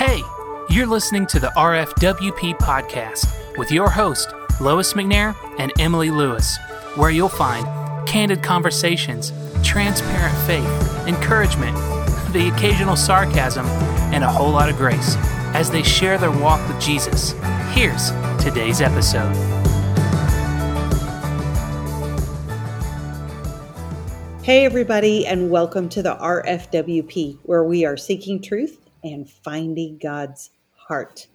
Hey, you're listening to the RFWP podcast with your host, Lois McNair and Emily Lewis, where you'll find candid conversations, transparent faith, encouragement, the occasional sarcasm, and a whole lot of grace as they share their walk with Jesus. Here's today's episode. Hey, everybody, and welcome to the RFWP, where we are seeking truth and finding God's heart.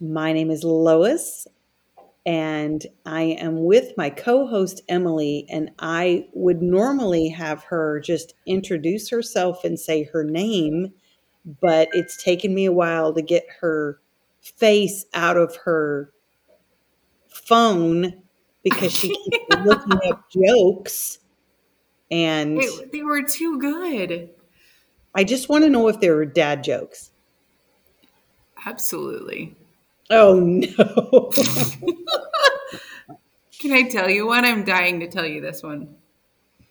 My name is Lois, and I am with my co host Emily. And I would normally have her just introduce herself and say her name, but it's taken me a while to get her face out of her phone because she keeps looking up jokes. And They, they were too good. I just want to know if there were dad jokes. Absolutely. Oh no. Can I tell you one? I'm dying to tell you this one.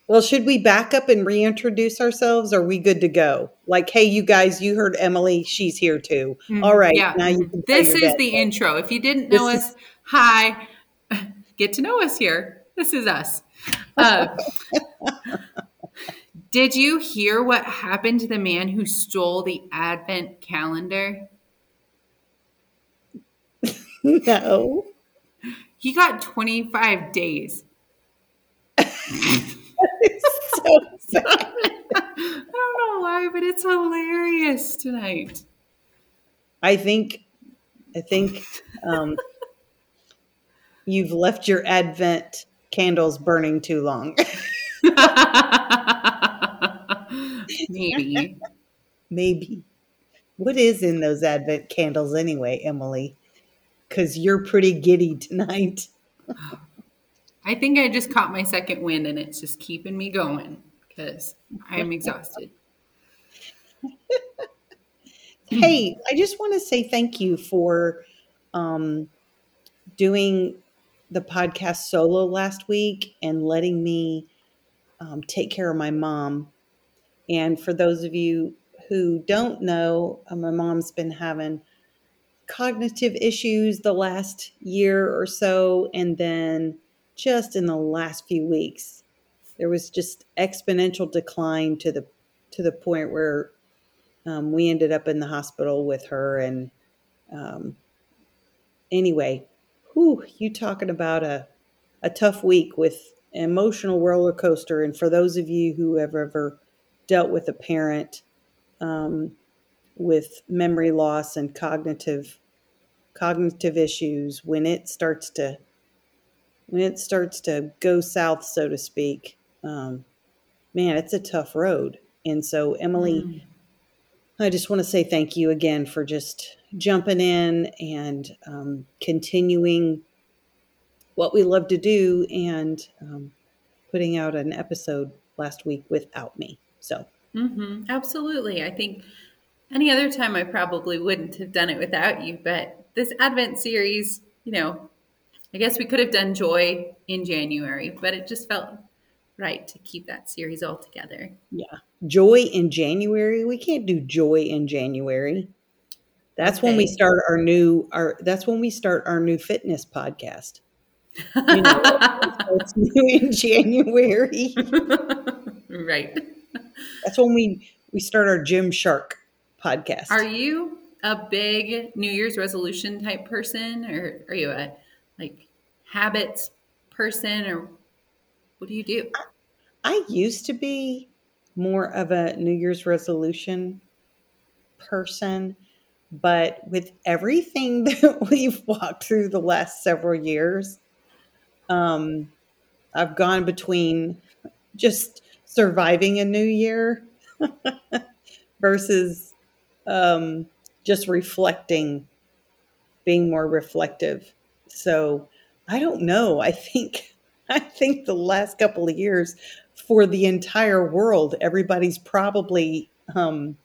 well, should we back up and reintroduce ourselves? Are we good to go? Like, hey, you guys, you heard Emily. She's here too. All right. Yeah. Now you can This is dad the intro. If you didn't know This us, hi. Get to know us here. This is us. Uh, did you hear what happened to the man who stole the Advent calendar? No. He got 25 days. So sad. I don't know why, but it's hilarious tonight. I think, I think, um, you've left your Advent candles burning too long. Maybe. Maybe. What is in those Advent candles anyway, Emily? Because you're pretty giddy tonight. I think I just caught my second wind and it's just keeping me going because I'm exhausted. Hey, I just want to say thank you for um, doing the podcast solo last week and letting me um, take care of my mom. And for those of you who don't know, uh, my mom's been having cognitive issues the last year or so. And then just in the last few weeks, there was just exponential decline to the to the point where um, we ended up in the hospital with her and um, anyway whew, you talking about a, a tough week with emotional roller coaster and for those of you who have ever dealt with a parent um, with memory loss and cognitive cognitive issues when it starts to when it starts to go south so to speak um, man it's a tough road and so emily Mm. I just want to say thank you again for just jumping in and um, continuing what we love to do and um, putting out an episode last week without me. So, hmm Absolutely. I think any other time I probably wouldn't have done it without you, but this Advent series, you know, I guess we could have done Joy in January, but it just felt right to keep that series all together. yeah, joy in January. We can't do joy in January. That's when we start our new our. That's when we start our new fitness podcast. You know, it's new in January. right. That's when we we start our Gymshark podcast. Are you a big New Year's resolution type person, or are you a like habits person, or what do you do? I used to be more of a New Year's resolution person, but with everything that we've walked through the last several years, um, I've gone between just surviving a new year versus um, just reflecting, being more reflective. So I don't know. I think I think the last couple of years for the entire world, everybody's probably um,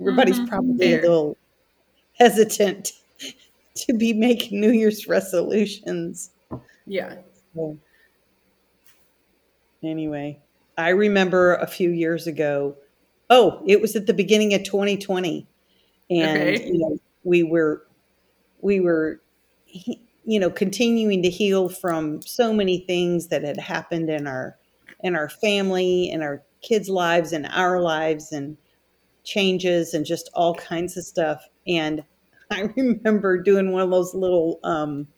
everybody's Mhm. probably a little hesitant to be making New Year's resolutions. Yeah. So, anyway, I remember a few years ago. Oh, it was at the beginning of 2020. and Okay. you know we were we were you know continuing to heal from so many things that had happened in our in our family in our kids lives and our lives and changes and just all kinds of stuff and i remember doing one of those little um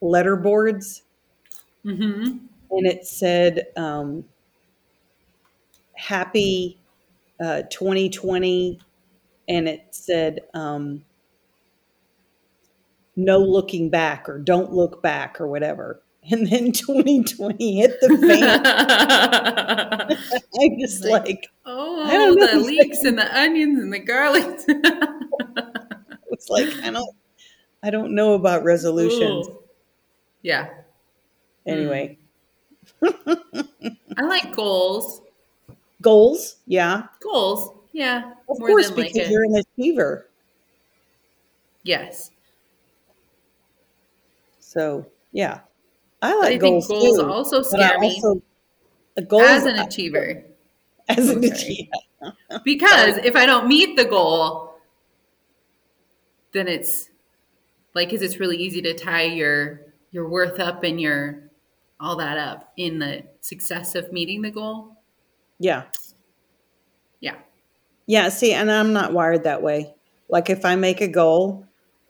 letter boards Mm-hmm. and it said um happy uh 2020 and it said um no looking back or don't look back or whatever and then 2020 hit the fan i just Like- like oh, I don't know. the leeks and the onions and the garlic. it's like i don't i don't know about resolutions Ooh. Yeah. anyway I like goals. Goals yeah Goals. Yeah. of course like because a- you're an achiever Yes. so yeah i I like think goals, goals too, also scare me also goals as an achiever. as an achiever Because if I don't meet the goal, then it's like because it's really easy to tie your your worth up and your all that up in the success of meeting the goal. Yeah Yeah. Yeah, see, and I'm not wired that way. Like if I make a goal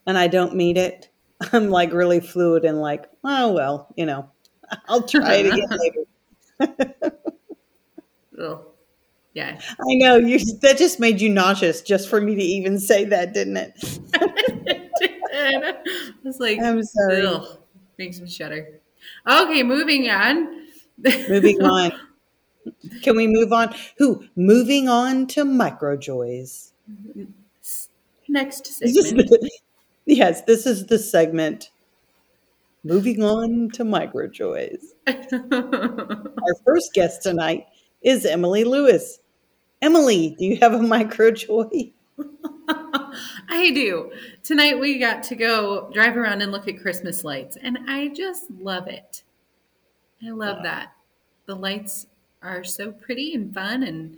and I don't meet it, I'm like really fluid and like, oh well, you know, I'll try it again later. Ugh. Yeah. I know you that just made you nauseous just for me to even say that, didn't it? I was like, I'm sorry. ugh, makes me shudder. Okay, moving on. Moving on. Can we move on? Who? Moving on to micro joys. Next this segment. the- yes, this is the segment. Moving on to micro joys. Our first guest tonight is Emily Lewis. Emily, do you have a micro joy? I do. Tonight we got to go drive around and look at Christmas lights, and I just love it. I love that. The lights are so pretty and fun and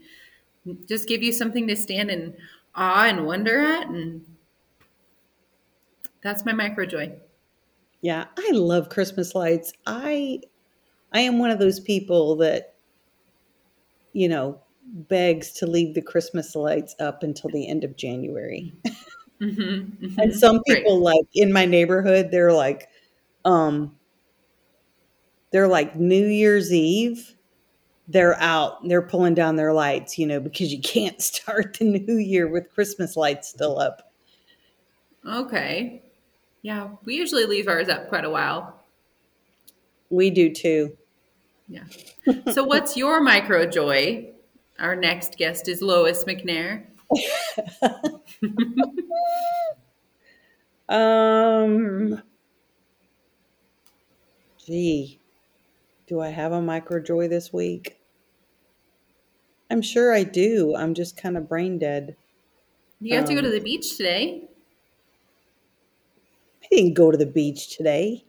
just give you something to stand in awe and wonder at and that's my micro joy. Yeah, I love Christmas lights. I I am one of those people that you know begs to leave the Christmas lights up until the end of January. Mm-hmm, And some people like in my neighborhood they're like um they're like New Year's Eve they're out they're pulling down their lights, you know, because you can't start the new year with Christmas lights still up. Okay. Yeah, we usually leave ours up quite a while. We do too. Yeah. So, what's your micro joy? Our next guest is Lois McNair. Um, gee, do I have a micro joy this week? I'm sure I do. I'm just kind of brain dead. You got to go Um, to the beach today. I didn't go to the beach today.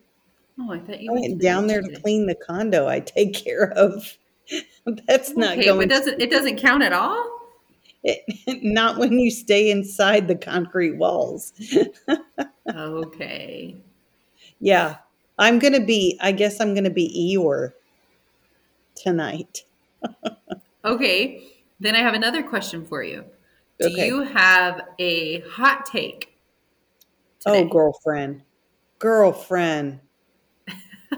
Oh, I thought you I went down there to clean the condo I take care of. That's not Okay, going. but doesn't it doesn't count at all? not when you stay inside the concrete walls. Okay. Yeah, I'm gonna be. I guess I'm gonna be Eeyore tonight. Okay. Then I have another question for you. Do Okay. you have a hot take? Oh, today? girlfriend, girlfriend. I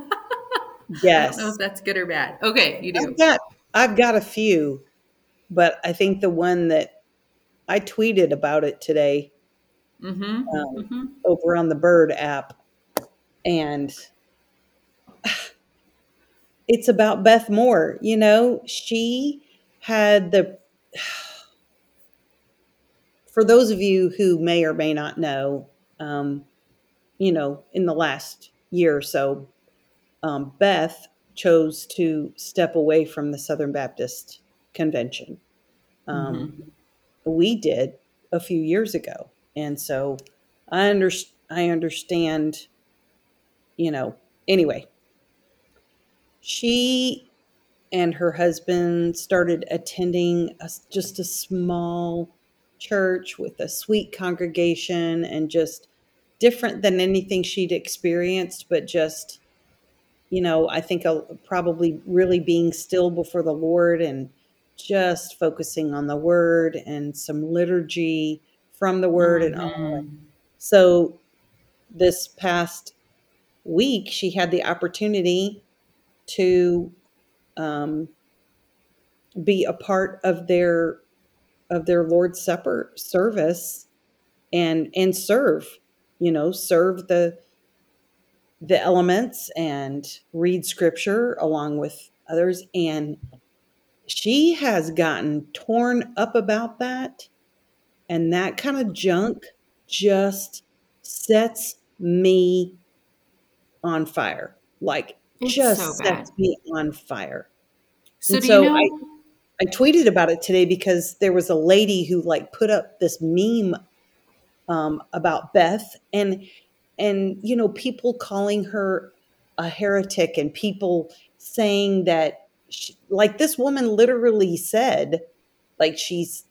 Yes, don't know if that's good or bad. Okay, you do. I've got I've got a few, but I think the one that I tweeted about it today Mm-hmm. um, mm-hmm. over on the Bird app, and it's about Beth Moore. You know, she had the. For those of you who may or may not know, um, you know, in the last year or so, um, Beth chose to step away from the Southern Baptist Convention. Um, We did a few years ago, and so I under, I understand. You know, anyway, she and her husband started attending a, just a small church with a sweet congregation and just different than anything she'd experienced, but just, you know, I think uh, probably really being still before the Lord and just focusing on the word and some liturgy from the word and all. So this past week, she had the opportunity to um, be a part of their of their Lord's Supper service and and serve, you know, serve the the elements and read scripture along with others. And she has gotten torn up about that. And that kind of junk just sets me on fire. Like It's just so sets me on fire. So And do so you know? I- I tweeted about it today because there was a lady who like put up this meme um, about Beth and and you know people calling her a heretic and people saying that she, like this woman literally said like she's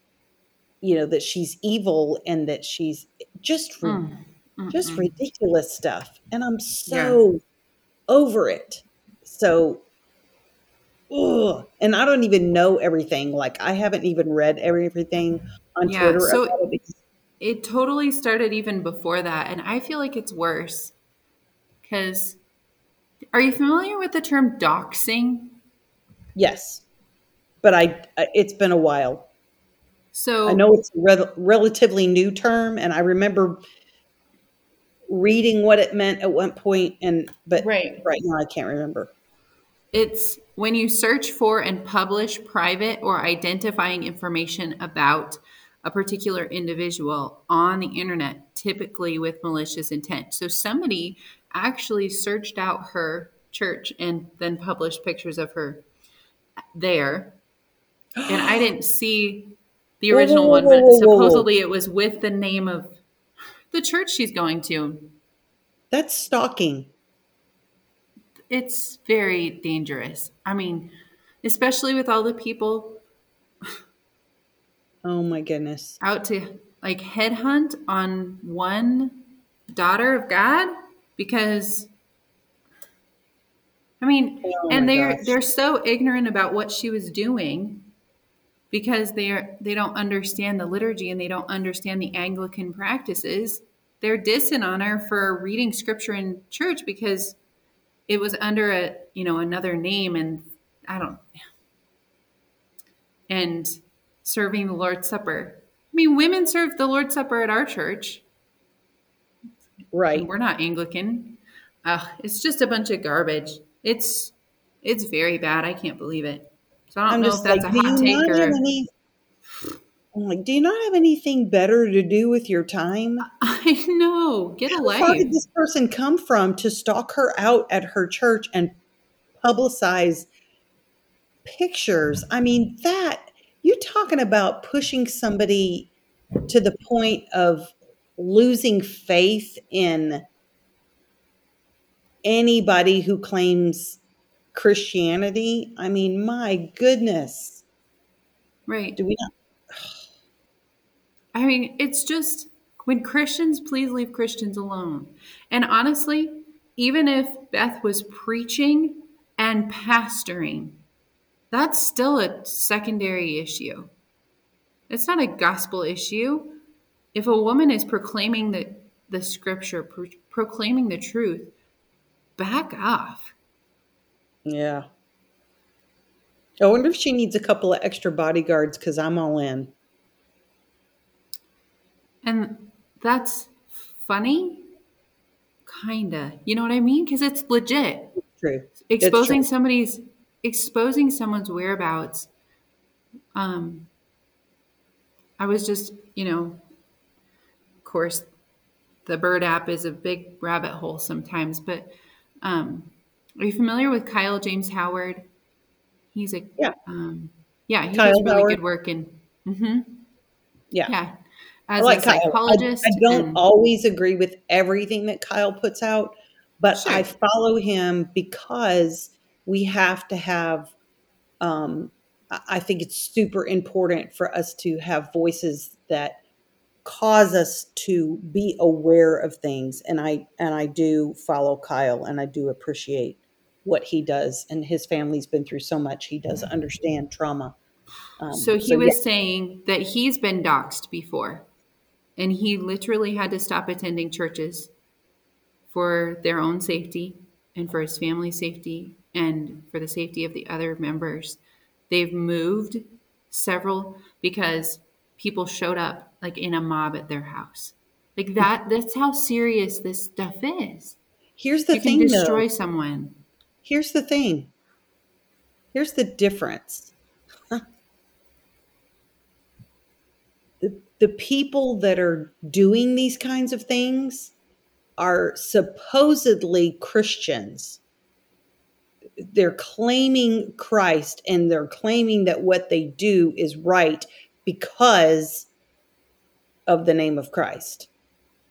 you know that she's evil and that she's just Mm, mm, just ridiculous stuff and I'm so over it so ugh. and I don't even know everything like I haven't even read everything on Yeah, Twitter so- it It totally started even before that, and I feel like it's worse. Because, are you familiar with the term doxing? yes but I it's been a while So I know it's a rel relatively new term, and I remember reading what it meant at one point, and but Right. right now I can't remember. It's when you search for and publish private or identifying information about a particular individual on the internet, typically with malicious intent. So somebody actually searched out her church and then published pictures of her there. And I didn't see the Whoa, whoa, original whoa, one, but whoa, whoa, whoa. supposedly it was with the name of the church she's going to. That's stalking. It's very dangerous. I mean, especially with all the people Oh my goodness. out to like headhunt on one daughter of God because I mean, Oh and they're gosh. they're so ignorant about what she was doing because they're they don't understand the liturgy and they don't understand the Anglican practices. They're dissing on her for reading scripture in church because it was under a you know another name and I don't and serving the Lord's Supper. I mean, women serve the Lord's Supper at our church. Right. And we're not Anglican. Ugh, it's just a bunch of garbage. It's it's very bad. I can't believe it. So I don't I'm know just if that's like, a do hot you take not or have any? I'm like, do you not have anything better to do with your time? I know. Get a How far did this person come from to stalk her out at her church and publicize pictures? I mean, that you're talking about pushing somebody to the point of losing faith in anybody who claims Christianity. I mean, my goodness. Right. Do we not? I mean, it's just when Christians please leave Christians alone. And honestly, even if Beth was preaching and pastoring, that's still a secondary issue. It's not a gospel issue. If a woman is proclaiming the, the scripture, pro- proclaiming the truth, back off. Yeah. I wonder if she needs a couple of extra bodyguards because I'm all in. And that's funny, kinda. You know what I mean? Because it's legit. True. exposing true. somebody's exposing someone's whereabouts um i was just you know of course the bird app is a big rabbit hole sometimes but um are you familiar with kyle james howard he's a Yeah. um yeah he Kyle does really Howard. good work in hmm Yeah. yeah as like a Kyle. I- psychologist I, don't and- always agree with everything that Kyle puts out, but Sure. I follow him because we have to have um, I I think it's super important for us to have voices that cause us to be aware of things. And I and I do follow Kyle, and I do appreciate what he does. And his family's been through so much; he does understand trauma. Um, So he was saying that he's been doxxed before, and he literally had to stop attending churches for their own safety and for his family's safety and for the safety of the other members. They've moved several because people showed up like in a mob at their house. Like that that's how serious this stuff is. here's the you can destroy though. someone. Here's the thing. Here's the difference. the, the people that are doing these kinds of things are supposedly Christians. They're claiming Christ and they're claiming that what they do is right because of the name of Christ.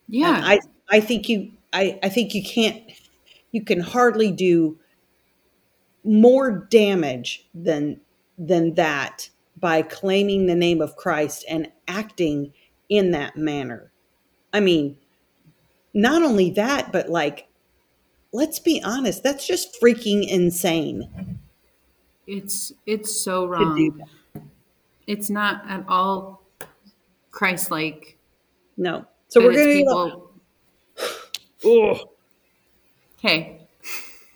Yeah. And I I think you I, I think you can't you can hardly do more damage than than that by claiming the name of Christ and acting in that manner. I mean, not only that, but like let's be honest, that's just freaking insane. it's it's so wrong. It's not at all Christ like. No. So we're going to people. Ugh. Okay.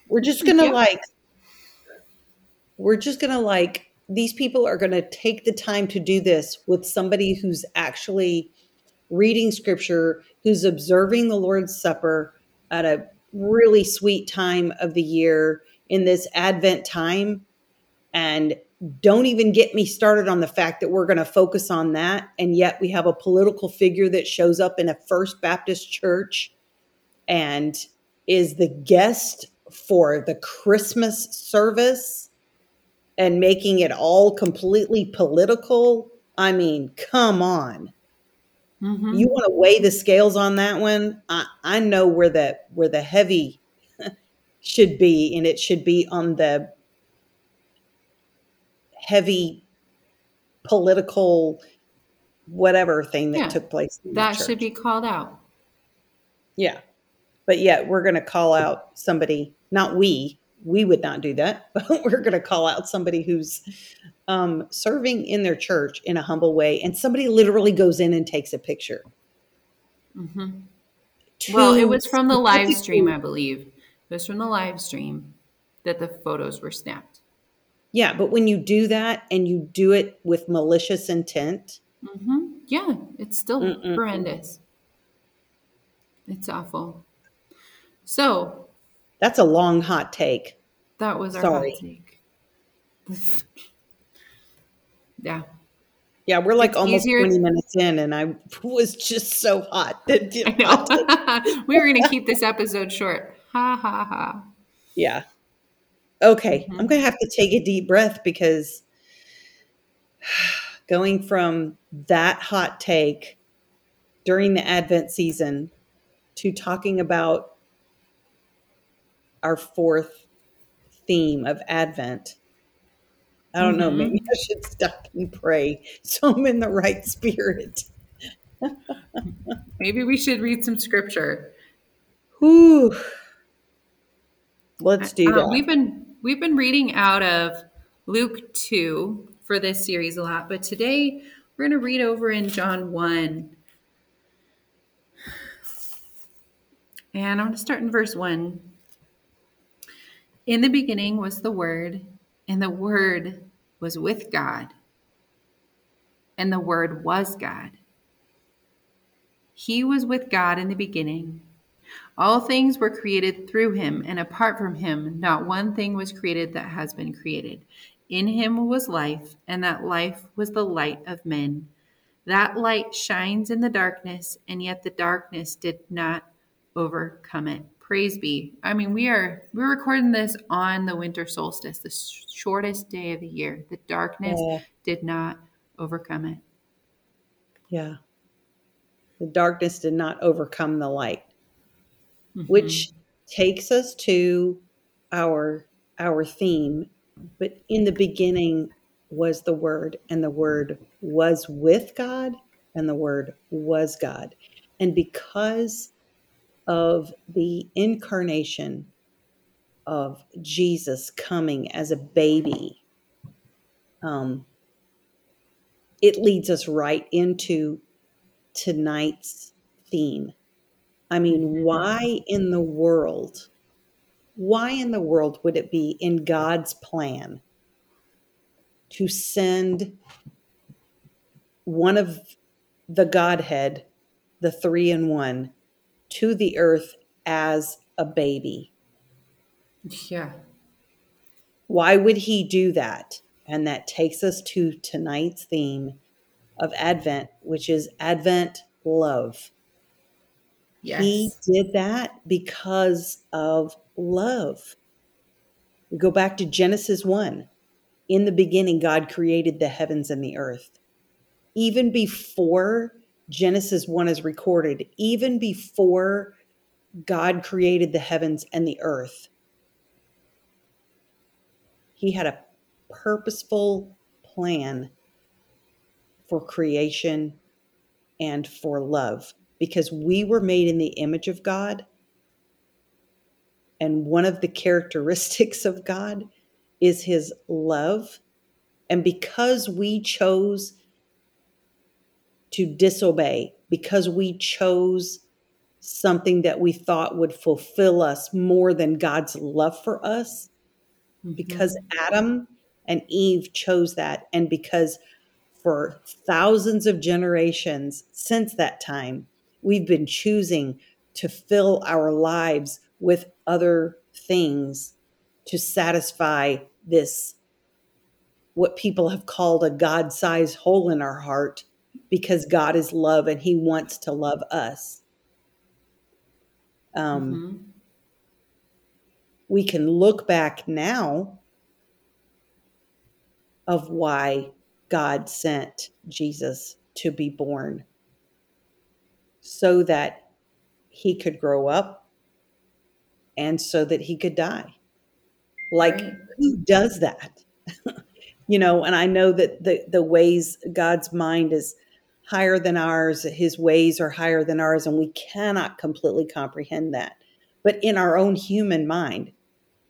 we're just gonna Yeah. like we're just gonna like these people are gonna take the time to do this with somebody who's actually reading scripture who's observing the lord's supper at a really sweet time of the year in this advent time. And don't even get me started on the fact that we're going to focus on that. And yet we have a political figure that shows up in a first baptist church and is the guest for the Christmas service and making it all completely political. I mean, come on. Mhm. You want to weigh the scales on that one? I, I know where the where the heavy should be, and it should be on the heavy political whatever thing that Yeah, took place. that should be called out. Yeah. But yet we're going to call out somebody, not we, we would not do that, but we're going to call out somebody who's um, serving in their church in a humble way. And somebody literally goes in and takes a picture. hmm Well, it was from the live stream, I believe. It was from the live stream that the photos were snapped. Yeah. But when you do that and you do it with malicious intent, hmm Yeah, it's still Mm-mm. horrendous. It's awful. So that's a long, hot take. that was our Sorry. hot take. yeah. Yeah. We're like It's almost easier- 20 minutes in, and I was just so hot. That, I know. we were going to keep this episode short. Ha ha ha. Yeah. Okay. Mhm. I'm going to have to take a deep breath because going from that hot take during the Advent season to talking about our fourth theme of Advent. I don't know. Mhm. Maybe I should stop and pray so I'm in the right spirit. Maybe we should read some scripture. Whew. Let's do Uh, that. we've been we've been reading out of Luke 2 for this series a lot, but today we're going to read over in John 1. And I'm going to start in verse 1. In the beginning was the Word, and the Word was with God, and the Word was God. He was with God in the beginning. All things were created through him, and apart from him, not one thing was created that has been created. In him was life, and that life was the light of men. That light shines in the darkness, and yet the darkness did not overcome it. Praise be. I mean, we are we're recording this on the winter solstice, the sh- shortest day of the year. The darkness Yeah. did not overcome it. Yeah. The darkness did not overcome the light, Mhm. which takes us to our our theme. But in the beginning was the Word, and the Word was with God, and the Word was God. And because of the incarnation of Jesus coming as a baby, um, it leads us right into tonight's theme. I mean, why in the world, why in the world would it be in God's plan to send one of the Godhead, the three in one, to the earth as a baby? Yeah. Why would he do that? And that takes us to tonight's theme of Advent, which is Advent love. Yes. He did that because of love. We go back to Genesis 1. In the beginning, God created the heavens and the earth. Even before Genesis 1 is recorded, even before God created the heavens and the earth, He had a purposeful plan for creation and for love because we were made in the image of God. And one of the characteristics of God is his love. And because we chose to disobey, because we chose something that we thought would fulfill us more than God's love for us, mm-hmm. because Adam and Eve chose that, and because for thousands of generations since that time, we've been choosing to fill our lives with other things to satisfy this, what people have called a God sized hole in our heart, because God is love and He wants to love us. Um, mm-hmm. We can look back now of why God sent Jesus to be born so that he could grow up and so that he could die. Like, right. who does that? you know, and I know that the, the ways God's mind is higher than ours, his ways are higher than ours, and we cannot completely comprehend that. But in our own human mind,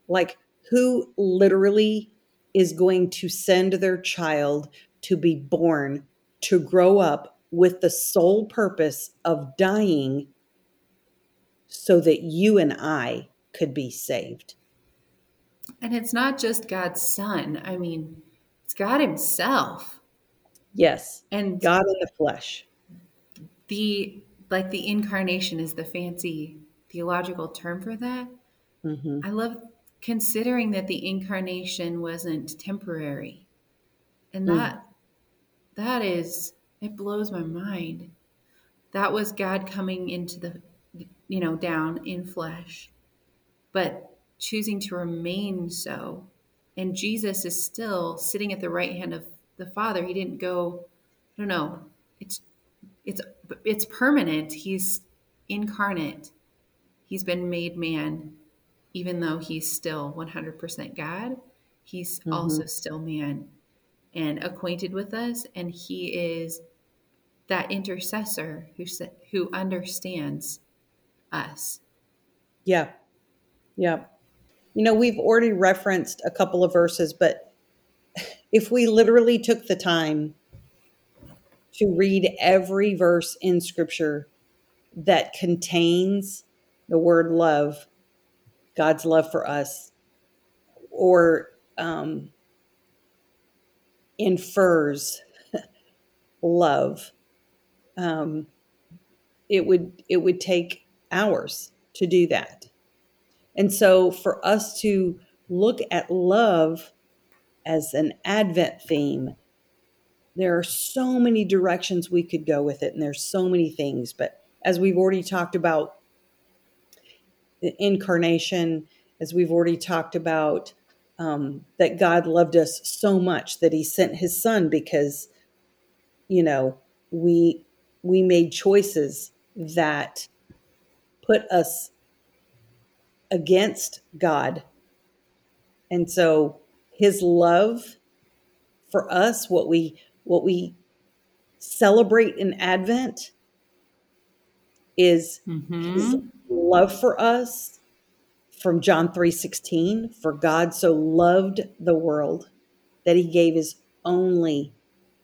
like, who literally is going to send their child to be born, to grow up with the sole purpose of dying so that you and I could be saved. And it's not just God's son. I mean, it's God himself. Yes. And God in the flesh. The like the incarnation is the fancy theological term for that. Mm-hmm. I love considering that the incarnation wasn't temporary. And mm. that that is it blows my mind. That was God coming into the you know down in flesh, but choosing to remain so. And Jesus is still sitting at the right hand of the Father. He didn't go, I don't know. It's it's it's permanent. He's incarnate. He's been made man, even though he's still 100% God. He's mm-hmm. also still man and acquainted with us and he is that intercessor who who understands us yeah yeah you know we've already referenced a couple of verses but if we literally took the time to read every verse in scripture that contains the word love god's love for us or um, infers love, um, it would it would take hours to do that. And so for us to look at love as an Advent theme, there are so many directions we could go with it, and there's so many things. But as we've already talked about the incarnation, as we've already talked about um, that God loved us so much that He sent His Son because, you know, we we made choices that put us against God, and so His love for us, what we what we celebrate in Advent is Mm-hmm. his love for us from John 3:16 for God so loved the world that he gave his only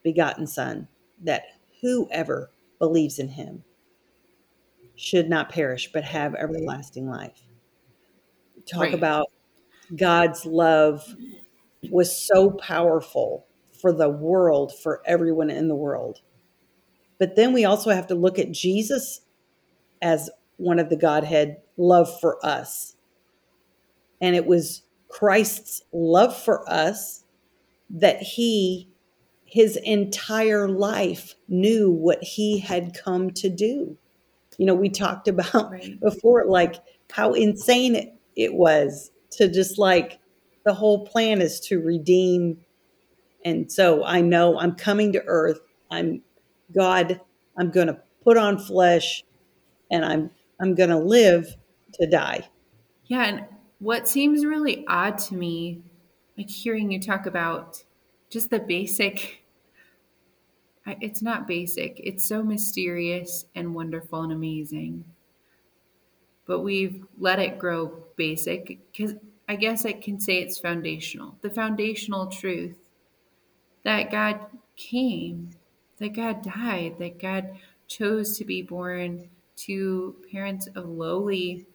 begotten son that whoever believes in him should not perish but have everlasting life. Talk Right. about God's love was so powerful for the world, for everyone in the world. But then we also have to look at Jesus as one of the Godhead love for us. And it was Christ's love for us that he, his entire life, knew what he had come to do. You know, we talked about Right. before, like how insane it, it was to just like the whole plan is to redeem. And so I know I'm coming to earth. I'm God, I'm going to put on flesh and I'm I'm going to live to die. Yeah, and what seems really odd to me, like hearing you talk about just the basic, it's not basic, it's so mysterious and wonderful and amazing. But we've let it grow basic because I guess I can say it's foundational. The foundational truth that God came, that God died, that God chose to be born to parents of lowly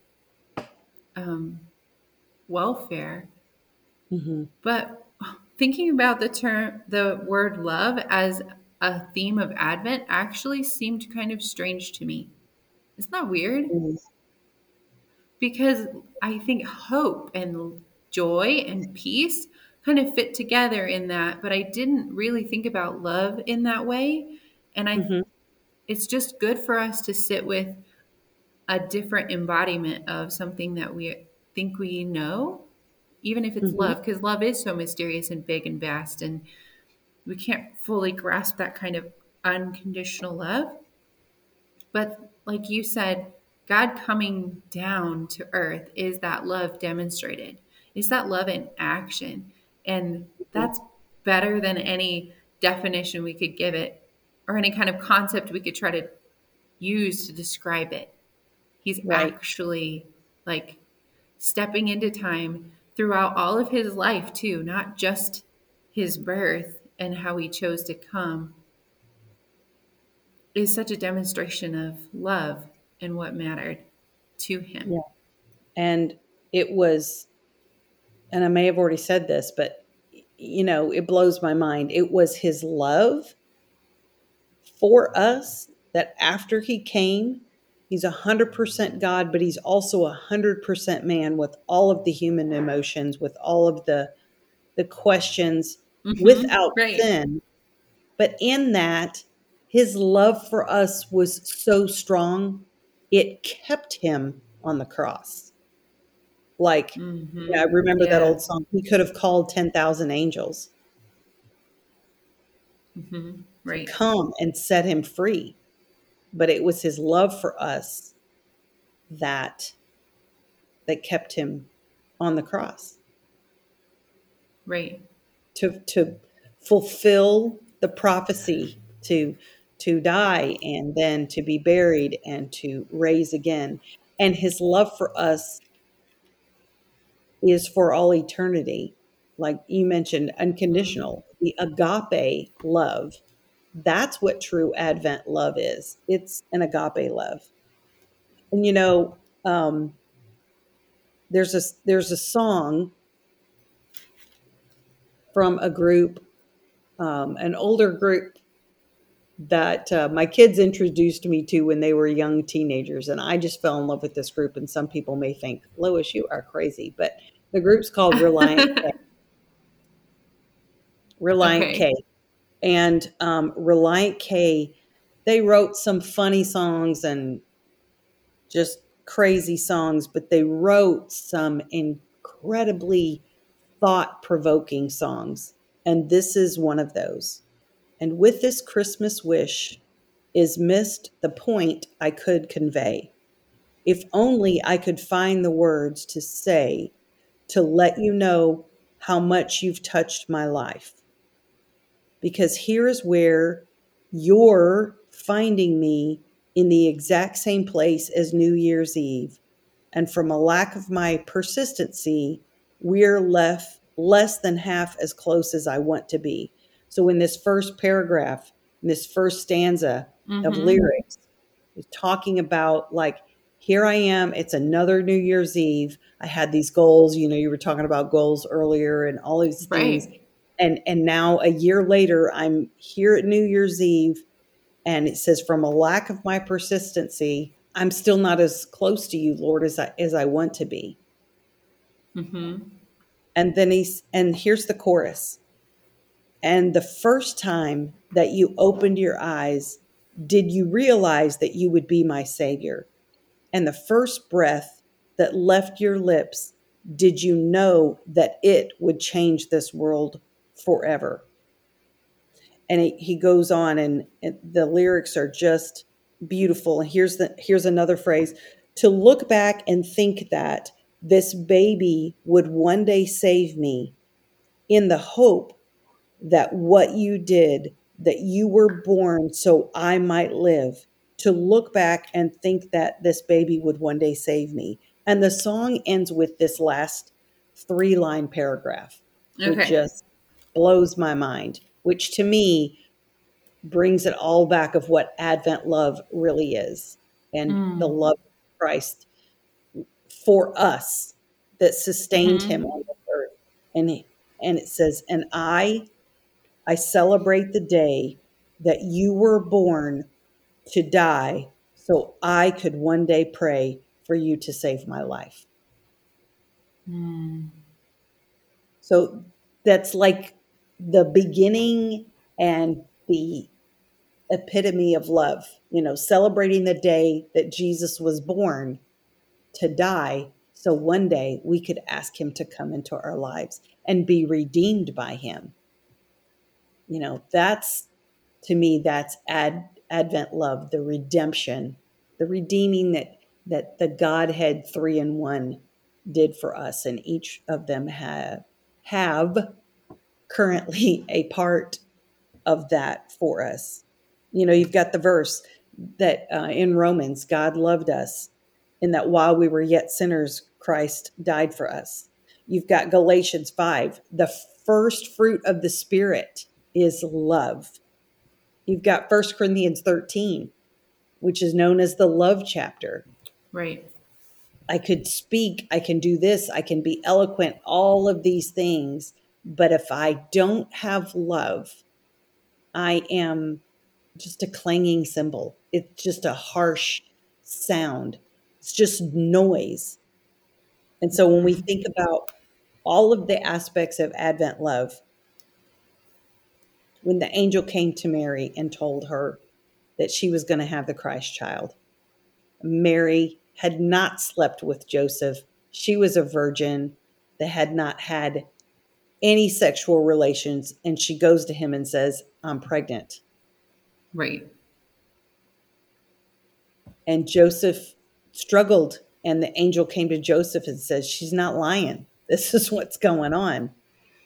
um, welfare. Mhm. But thinking about the term, the word love as a theme of Advent actually seemed kind of strange to me. Isn't that weird? Because I think hope and joy and peace kind of fit together in that, but I didn't really think about love in that way. And I Mhm. it's just good for us to sit with a different embodiment of something that we think we know, even if it's Mhm. love, because love is so mysterious and big and vast, and we can't fully grasp that kind of unconditional love. But like you said, God coming down to earth is that love demonstrated, is that love in action. And that's better than any definition we could give it or any kind of concept we could try to use to describe it. He's Right. actually like stepping into time throughout all of his life, too, not just his birth and how he chose to come, is such a demonstration of love and what mattered to him. Yeah. And it was, and I may have already said this, but you know, it blows my mind. It was his love for us that after he came, he's a hundred percent God, but he's also a hundred percent man with all of the human emotions, with all of the the questions Mhm. without Right. sin. But in that, his love for us was so strong, it kept him on the cross. Like, Mhm. yeah, I remember that old song. He could have called 10,000 angels Mhm. Right. come and set him free. But it was his love for us that that kept him on the cross Right. to to fulfill the prophecy to to die and then to be buried and to raise again. And his love for us is for all eternity. Like you mentioned, unconditional, the agape love. That's what true Advent love is. It's an agape love. And you know, um, there's a there's a song from a group, um, an older group that uh, my kids introduced me to when they were young teenagers, and I just fell in love with this group. And some people may think, Lois, you are crazy, but the group's called Relient K. Relient Okay. K. And um, Relient K, they wrote some funny songs and just crazy songs, but they wrote some incredibly thought provoking songs. And this is one of those. And with this Christmas wish is missed the point I could convey. If only I could find the words to say to let you know how much you've touched my life. because here's where you're finding me in the exact same place as New Year's Eve. And from a lack of my persistency, we're left less than half as close as I want to be. So in this first paragraph, in this first stanza mm-hmm. of lyrics, is talking about like, here I am, it's another New Year's Eve. I had these goals, you know, you were talking about goals earlier and all these things. Right. And and now a year later, I'm here at New Year's Eve and it says from a lack of my persistency, I'm still not as close to you, Lord, as I as I want to be. Mm-hmm. And then he's and here's the chorus. And the first time that you opened your eyes, did you realize that you would be my savior? And the first breath that left your lips, did you know that it would change this world forever? And he, goes on, and, and the lyrics are just beautiful. And here's the here's another phrase: to look back and think that this baby would one day save me, in the hope that what you did, that you were born so I might live, to look back and think that this baby would one day save me. And the song ends with this last three line paragraph. Okay. It just blows my mind, which to me brings it all back of what Advent love really is and mm. the love of Christ for us that sustained mm-hmm. him on the earth. And and it says, and I I celebrate the day that you were born to die so I could one day pray for you to save my life. Mm. So that's like the beginning and the epitome of love, you know, celebrating the day that Jesus was born to die so one day we could ask him to come into our lives and be redeemed by him. You know, that's to me that's ad, advent love, the redemption, the redeeming that that the Godhead 3 in 1 did for us and each of them have have currently a part of that for us. You know, you've got the verse that uh, in Romans, God loved us, in that while we were yet sinners, Christ died for us. You've got Galatians 5, the first fruit of the Spirit is love. You've got First Corinthians 13, which is known as the love chapter. Right. I could speak, I can do this, I can be eloquent, all of these things. But if I don't have love, I am just a clanging cymbal. It's just a harsh sound. It's just noise. And so when we think about all of the aspects of Advent love, when the angel came to Mary and told her that she was going to have the Christ child, Mary had not slept with Joseph. She was a virgin that had not had any sexual relations. And she goes to him and says, I'm pregnant. Right. And Joseph struggled, and the angel came to Joseph and says, She's not lying. This is what's going on.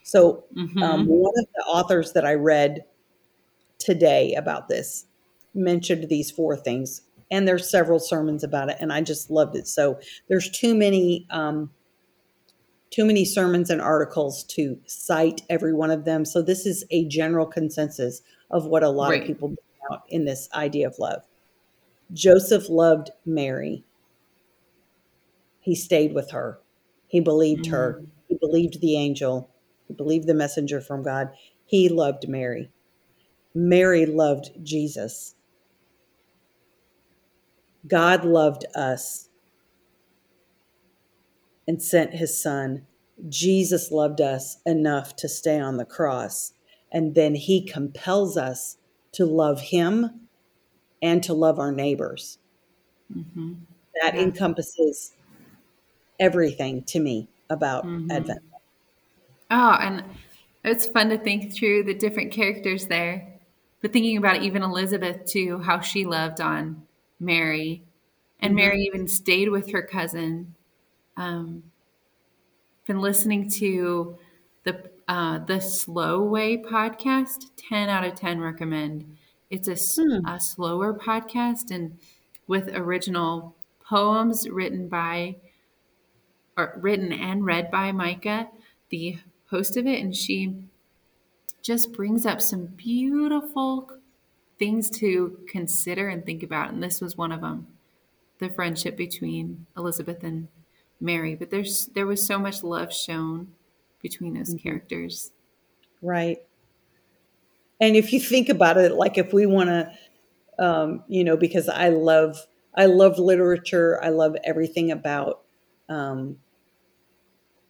So, mm-hmm. um, one of the authors that I read today about this mentioned these four things, and there's several sermons about it, and I just loved it. So, there's too many. Um, too many sermons and articles to cite every one of them. So this is a general consensus of what a lot right. of people out in this idea of love. Joseph loved Mary. He stayed with her. He believed mm-hmm. her. He believed the angel. He believed the messenger from God. He loved Mary. Mary loved Jesus. God loved us and sent his son. Jesus loved us enough to stay on the cross. And then he compels us to love him and to love our neighbors. Mm-hmm. That yeah. encompasses everything to me about mm-hmm. Advent. Oh, and it's fun to think through the different characters there. But thinking about even Elizabeth too, how she loved on Mary, and mm-hmm. Mary even stayed with her cousin. Um, been listening to the uh, the Slow Way podcast. Ten out of ten recommend. It's a, Hmm. a slower podcast and with original poems written by or written and read by Micah, the host of it, and she just brings up some beautiful things to consider and think about. And this was one of them the friendship between Elizabeth and Mary. But there's there was so much love shown between those Mhm. characters. Right. And if you think about it, like if we want to, um, you know, because I love, I love literature. I love everything about um,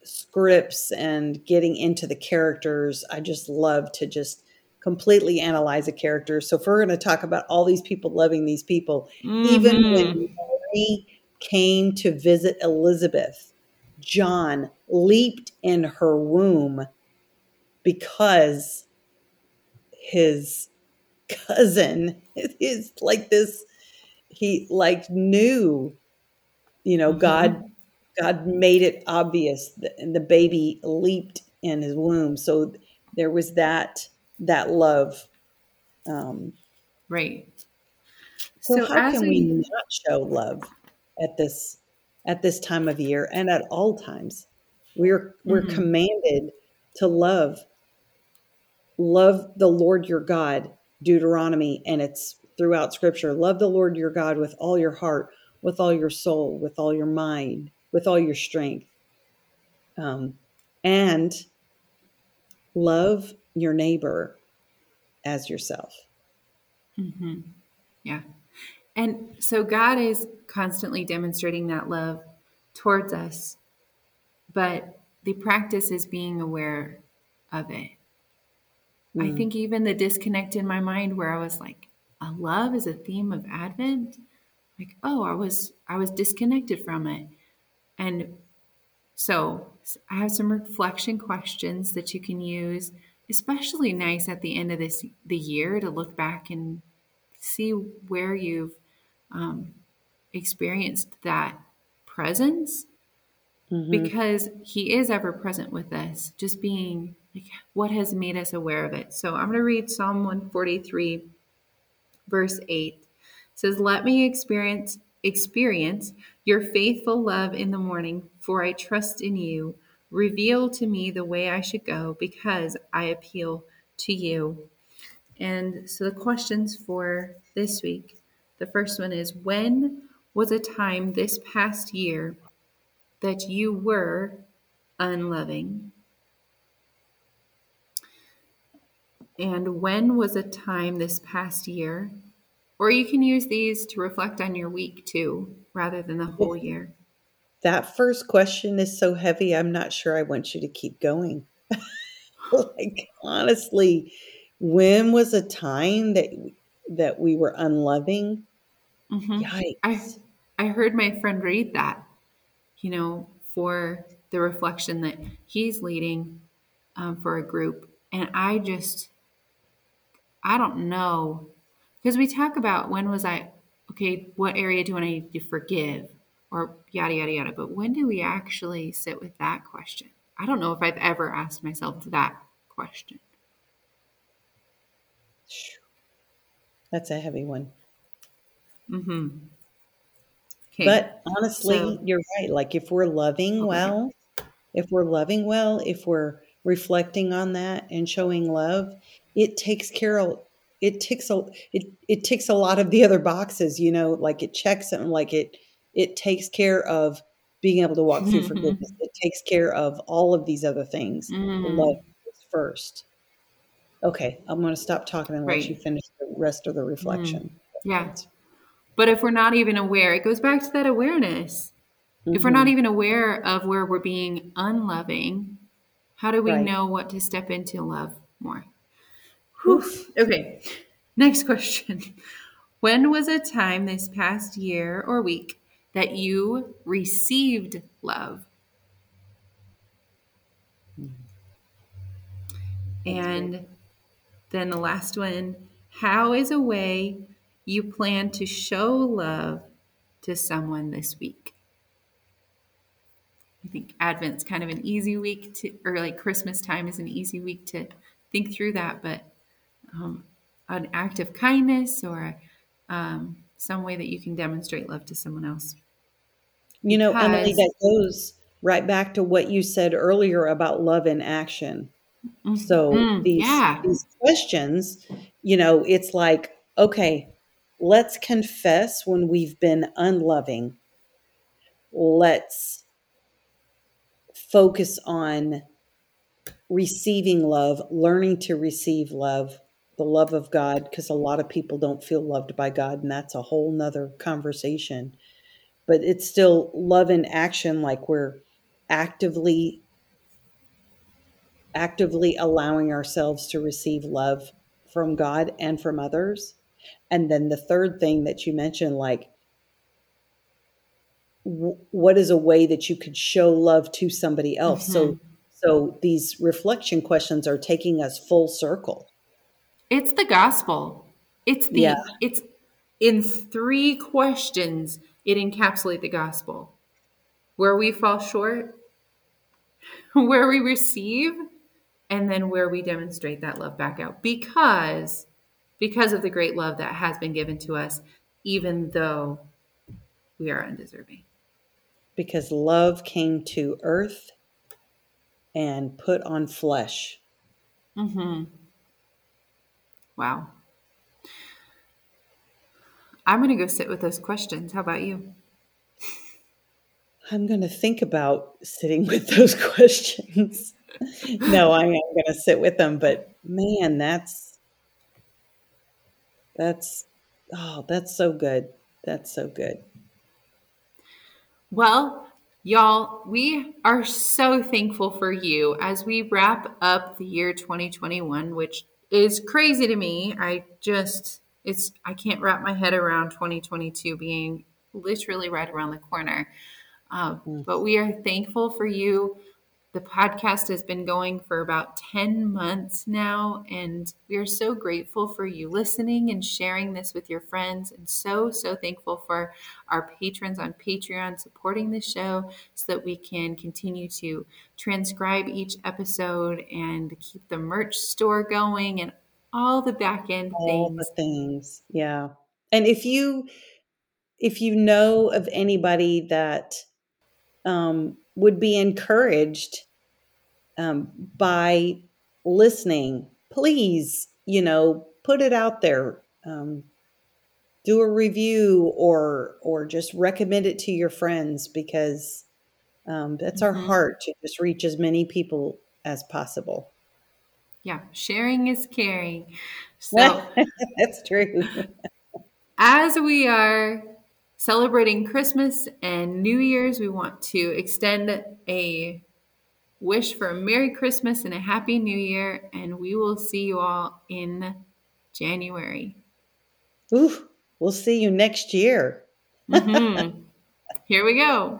scripts and getting into the characters. I just love to just completely analyze a character. So if we're going to talk about all these people loving these people, even Mhm. when Mary came to visit Elizabeth, John leaped in her womb because his cousin is like this he like knew you know Mhm. god god made it obvious that and the baby leaped in his womb so there was that that love um right. so, So, how can we, we, not show love at this at this time of year and at all times we're we're Mhm. commanded to love love the lord your god deuteronomy and it's throughout scripture love the lord your god with all your heart with all your soul with all your mind with all your strength um, and love your neighbor as yourself Mhm. yeah. And so God is constantly demonstrating that love towards us, but the practice is being aware of it. I Mm. think even the disconnect in my mind where I was like, a love is a theme of Advent. Like, oh, I was I was disconnected from it. And so I have some reflection questions that you can use, especially nice at the end of this the year to look back and see where you've um, experienced that presence. Mhm. because he is ever present with us just being like what has made us aware of it. So i'm going to read psalm 143 verse 8 it says let me experience experience your faithful love in the morning for i trust in you reveal to me the way i should go because i appeal to you and so the questions for this week the first one is when was a time this past year that you were unloving? And when was a time this past year? Or you can use these to reflect on your week too, rather than the whole year. That first question is so heavy. I'm not sure I want you to keep going. like honestly, when was a time that that we were unloving? Mhm. Yikes. I I heard my friend read that, you know, for the reflection that he's leading um, for a group, and I just I don't know because we talk about when was I okay, what area do I need to forgive or yada yada yada, but when do we actually sit with that question? I don't know if I've ever asked myself that question. That's a heavy one. Mm-hmm. Okay. But honestly, So- you're right. Like if we're loving Okay. well, if we're loving well, if we're reflecting on that and showing love, it takes care of it ticks a it it ticks a lot of the other boxes, you know, like it checks them like it it takes care of being able to walk through mm-hmm. forgiveness. It takes care of all of these other things. Mm. Love first. Okay, I'm going to stop talking and let you finish the rest of the mm-hmm. reflection. yeah. But if we're not even aware, it goes back to that awareness. If we're not even aware of where we're being unloving, how do we Right. know what to step into love more? Whew. Okay. Next question. When was a time this past year or week that you received love? And then the last one how is a way you plan to show love to someone this week? I think Advent's kind of an easy week to, or like Christmas time is an easy week to think through that. But um, an act of kindness or um, some way that you can demonstrate love to someone else. You know, Emily, that goes right back to what you said earlier about love in action. So Mm, these, yeah. these questions, you know, it's like, okay, let's confess when we've been unloving. Let's focus on receiving love, learning to receive love, the love of God, because a lot of people don't feel loved by God, and that's a whole nother conversation. But it's still love in action, like we're actively actively allowing ourselves to receive love from God and from others. And then the third thing that you mentioned, like, w- what is a way that you could show love to somebody else? So, mm-hmm. so these reflection questions are taking us full circle. It's the gospel. It's the Yeah. it's in three questions it encapsulates the gospel. Where we fall short, where we receive, and then where we demonstrate that love back out. Because because of the great love that has been given to us, even though we are undeserving. because love came to earth and put on flesh. Mm-hmm. Wow. I'm gonna go sit with those questions. How about you? I'm going to think about sitting with those questions. no, I am going to sit with them, but man, that's that's oh, that's so good. That's so good. Well, y'all, we are so thankful for you as we wrap up the year 2021, which is crazy to me. I just, it's, I can't wrap my head around 2022 being literally right around the corner. Um, but we are thankful for you. The podcast has been going for about 10 months now, and we are so grateful for you listening and sharing this with your friends, and so, so thankful for our patrons on Patreon supporting the show so that we can continue to transcribe each episode and keep the merch store going and all the back end All things. the things. Yeah. And if you if you know of anybody that um, would be encouraged um, by listening, please, you know, put it out there. Um, do a review or or just recommend it to your friends because um, that's our Mhm. heart to just reach as many people as possible. Yeah, sharing is caring. So, that's true. as we are celebrating Christmas and New Year's, we want to extend a wish for a Merry Christmas and a Happy New Year, and we will see you all in January. Ooh, we'll see you next year. Mhm. Here we go.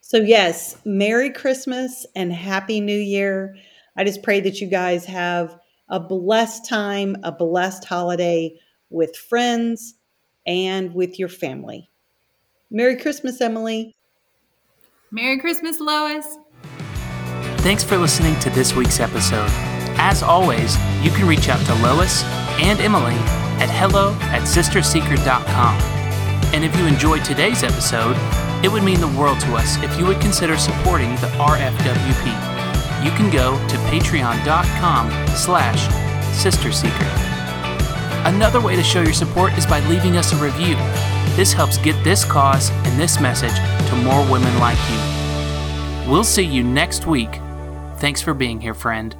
So, yes, Merry Christmas and Happy New Year. I just pray that you guys have a blessed time, a blessed holiday with friends and with your family. Merry Christmas, Emily. Merry Christmas, Lois. Thanks for listening to this week's episode. As always, you can reach out to Lois and Emily at hello at sistersecret.com. And if you enjoyed today's episode, it would mean the world to us if you would consider supporting the RFWP. You can go to patreon.com slash sistersecret. Another way to show your support is by leaving us a review. This helps get this cause and this message to more women like you. We'll see you next week. Thanks for being here, friend.